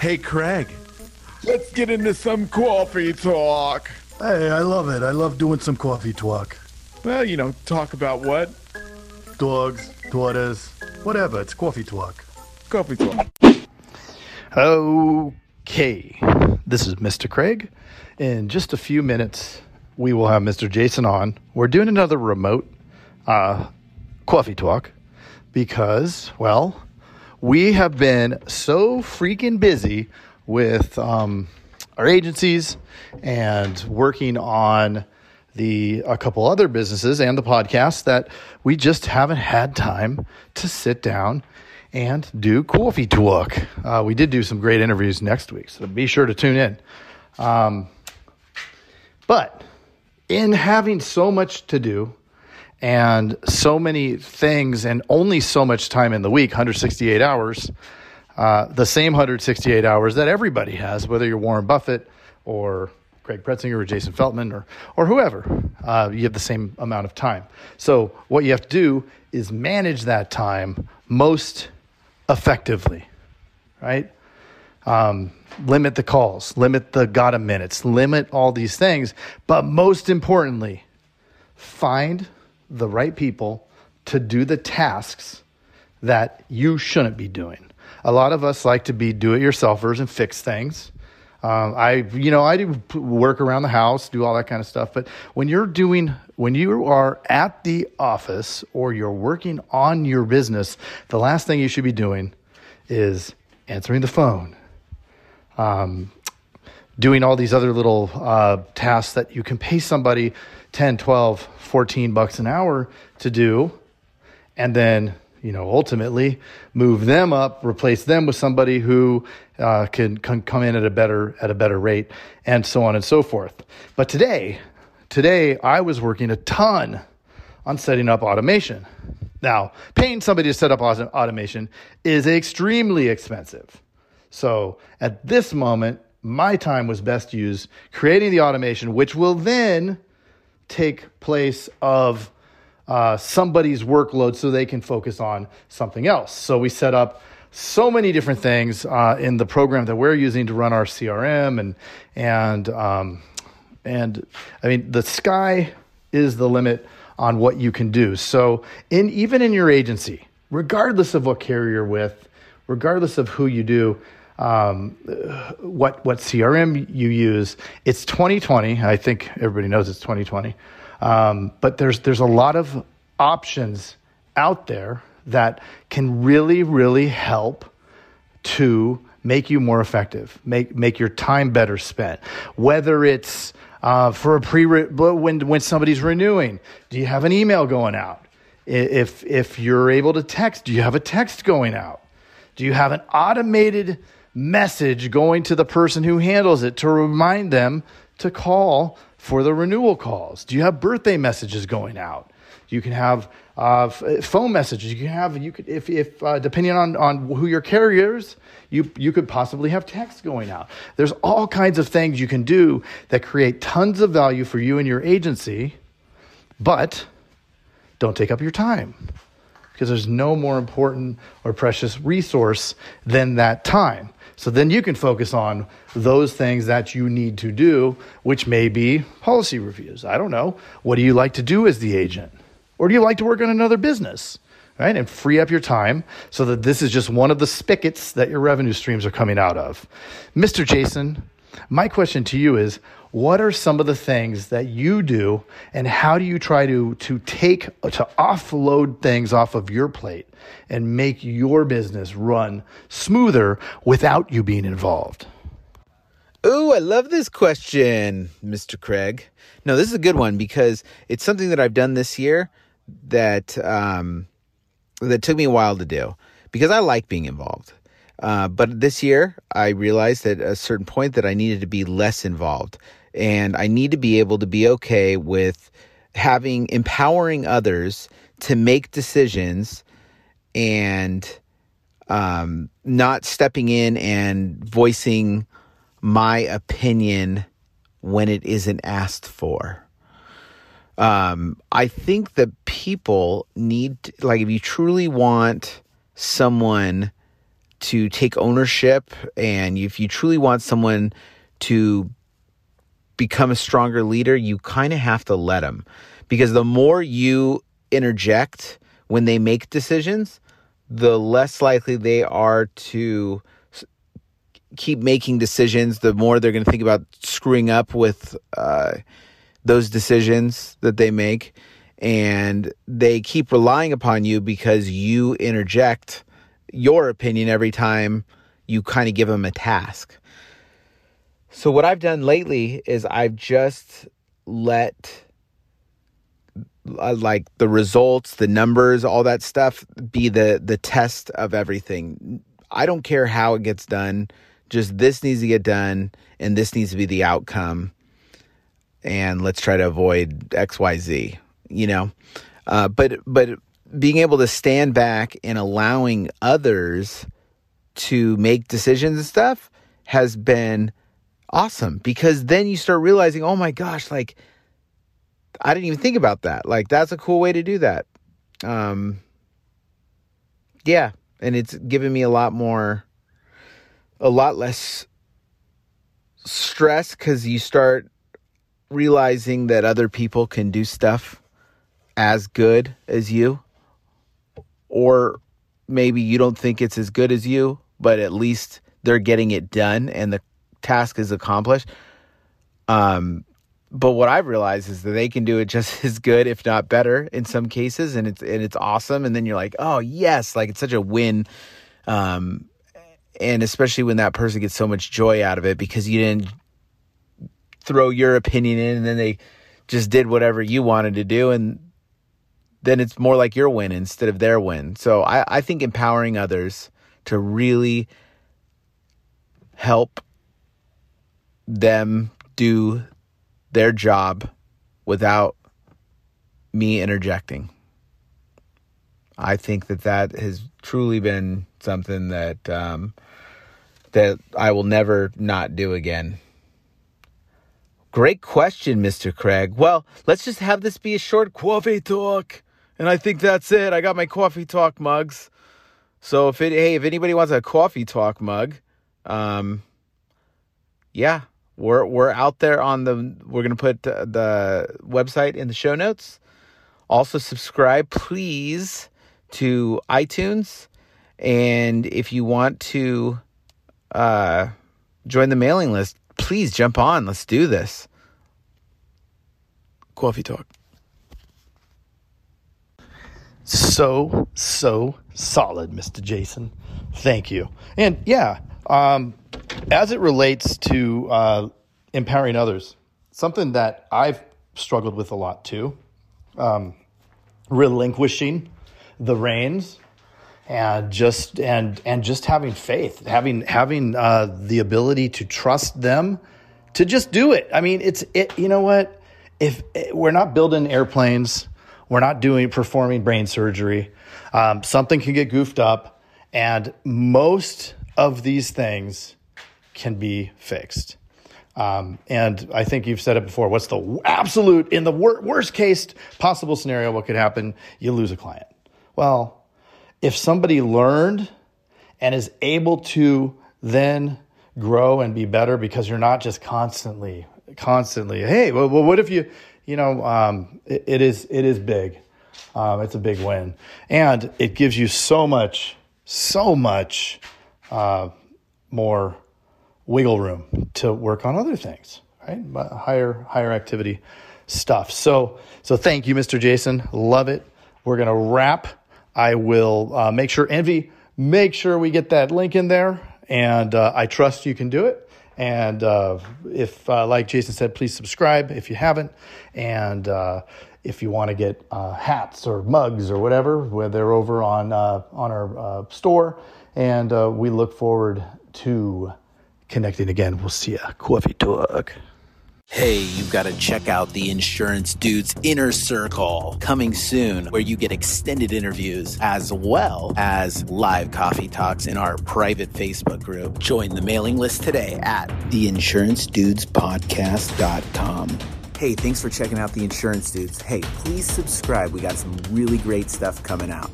Hey, Craig, let's get into some coffee talk. Hey, I love it. I love doing some coffee talk. Well, you know, talk about what? Dogs, daughters, whatever. It's coffee talk. Coffee talk. Okay, this is Mr. Craig. In just a few minutes, we will have Mr. Jason on. We're doing another remote uh, coffee talk because, well, we have been so freaking busy with um, our agencies and working on the a couple other businesses and the podcast that we just haven't had time to sit down and do coffee talk. Uh, we did do some great interviews next week, so be sure to tune in. Um, but in having so much to do and so many things and only so much time in the week 168 hours uh, the same 168 hours that everybody has whether you're warren buffett or craig pretzinger or jason feltman or, or whoever uh, you have the same amount of time. So what you have to do is manage that time most effectively right? Um, limit the calls limit the gotta minutes limit all these things but most importantly find the right people to do the tasks that you shouldn't be doing. A lot of us like to be do-it-yourselfers and fix things. Um, I, you know, I do work around the house, do all that kind of stuff. But when you're doing, when you are at the office or you're working on your business, the last thing you should be doing is answering the phone, um, doing all these other little uh, tasks that you can pay somebody 10, 12, 14 bucks an hour to do. And then, you know, ultimately move them up, replace them with somebody who uh, can, can come in at a better at a better rate, and so on and so forth. But today, today I was working a ton on setting up automation. Now, paying somebody to set up automation is extremely expensive. So at this moment, my time was best used creating the automation, which will then take place of uh, somebody's workload so they can focus on something else. So we set up so many different things uh, in the program that we're using to run our CRM and and um, and I mean the sky is the limit on what you can do. So in even in your agency, regardless of what carrier you're with, regardless of who you do, um, what what CRM you use. It's 2020. I think everybody knows it's 2020. Um, but there's there's a lot of options out there that can really really help to make you more effective, make make your time better spent. Whether it's uh, for a pre when when somebody's renewing, do you have an email going out? If if you're able to text, do you have a text going out? Do you have an automated message going to the person who handles it to remind them to call for the renewal calls? Do you have birthday messages going out? You can have uh, phone messages. You can have you could if if uh, depending on on who your carrier is, you you could possibly have text going out. There's all kinds of things you can do that create tons of value for you and your agency, but don't take up your time because there's no more important or precious resource than that time. So then you can focus on those things that you need to do, which may be policy reviews. I don't know. What do you like to do as the agent? Or do you like to work on another business? Right? And free up your time so that this is just one of the spigots that your revenue streams are coming out of. Mr. Jason, my question to you is what are some of the things that you do and how do you try to to take to offload things off of your plate and make your business run smoother without you being involved Ooh, I love this question, Mr. Craig. No, this is a good one because it's something that I've done this year that um, that took me a while to do because I like being involved. Uh, but this year, I realized at a certain point that I needed to be less involved and I need to be able to be okay with having empowering others to make decisions and um, not stepping in and voicing my opinion when it isn't asked for. Um, I think that people need, to, like, if you truly want someone to take ownership and if you truly want someone to become a stronger leader, you kind of have to let them. Because the more you interject when they make decisions, the less likely they are to keep making decisions, the more they're going to think about screwing up with uh, those decisions that they make. And they keep relying upon you because you interject your opinion every time you kind of give them a task. So, what I've done lately is I've just let uh, like the results, the numbers, all that stuff be the the test of everything. I don't care how it gets done. Just this needs to get done and this needs to be the outcome. And let's try to avoid XYZ, you know. Uh, but but being able to stand back and allowing others to make decisions and stuff has been awesome because then you start realizing, oh my gosh, like I didn't even think about that. Like that's a cool way to do that. Um yeah, and it's given me a lot more a lot less stress cuz you start realizing that other people can do stuff as good as you or maybe you don't think it's as good as you, but at least they're getting it done and the task is accomplished. Um but what I've realized is that they can do it just as good, if not better, in some cases, and it's and it's awesome. And then you're like, oh yes, like it's such a win. Um, and especially when that person gets so much joy out of it because you didn't throw your opinion in, and then they just did whatever you wanted to do, and then it's more like your win instead of their win. So I, I think empowering others to really help them do their job without me interjecting. I think that that has truly been something that um, that I will never not do again. Great question, Mr. Craig. Well, let's just have this be a short coffee talk. And I think that's it. I got my coffee talk mugs. So if it hey, if anybody wants a coffee talk mug, um yeah, we're we're out there on the we're to put the website in the show notes. Also subscribe please to itunes. And if you want to uh, join the mailing list please jump on. Let's do this. Coffee talk so so solid mr jason thank you and yeah um, as it relates to uh, empowering others, something that I've struggled with a lot too, um, relinquishing the reins and just and and just having faith, having having uh, the ability to trust them to just do it. I mean, it's it. You know what? If we're not building airplanes, we're not doing performing brain surgery. Um, something can get goofed up, and most of these things can be fixed. Um, and I think you've said it before. What's the absolute, in the wor- worst case possible scenario, what could happen? You lose a client. Well, if somebody learned and is able to then grow and be better because you're not just constantly, constantly, hey, well, what if you, you know, um, it, it is, it is big. Um, it's a big win. And it gives you so much, so much uh, more wiggle room to work on other things, right? Higher higher activity stuff. So so thank you, Mr. Jason. Love it. We're gonna wrap. I will uh, make sure Envy make sure we get that link in there, and uh, I trust you can do it. And uh, if, uh, like Jason said, please subscribe if you haven't. And uh, if you want to get uh, hats or mugs or whatever, they're over on on our store. And we look forward to connecting again. We'll see ya. Coffee talk. Hey, you've got to check out the Insurance Dudes Inner Circle coming soon, where you get extended interviews as well as live coffee talks in our private Facebook group. Join the mailing list today at theinsurancedudespodcast.com. Hey, thanks for checking out the Insurance Dudes. Hey, please subscribe. We got some really great stuff coming out.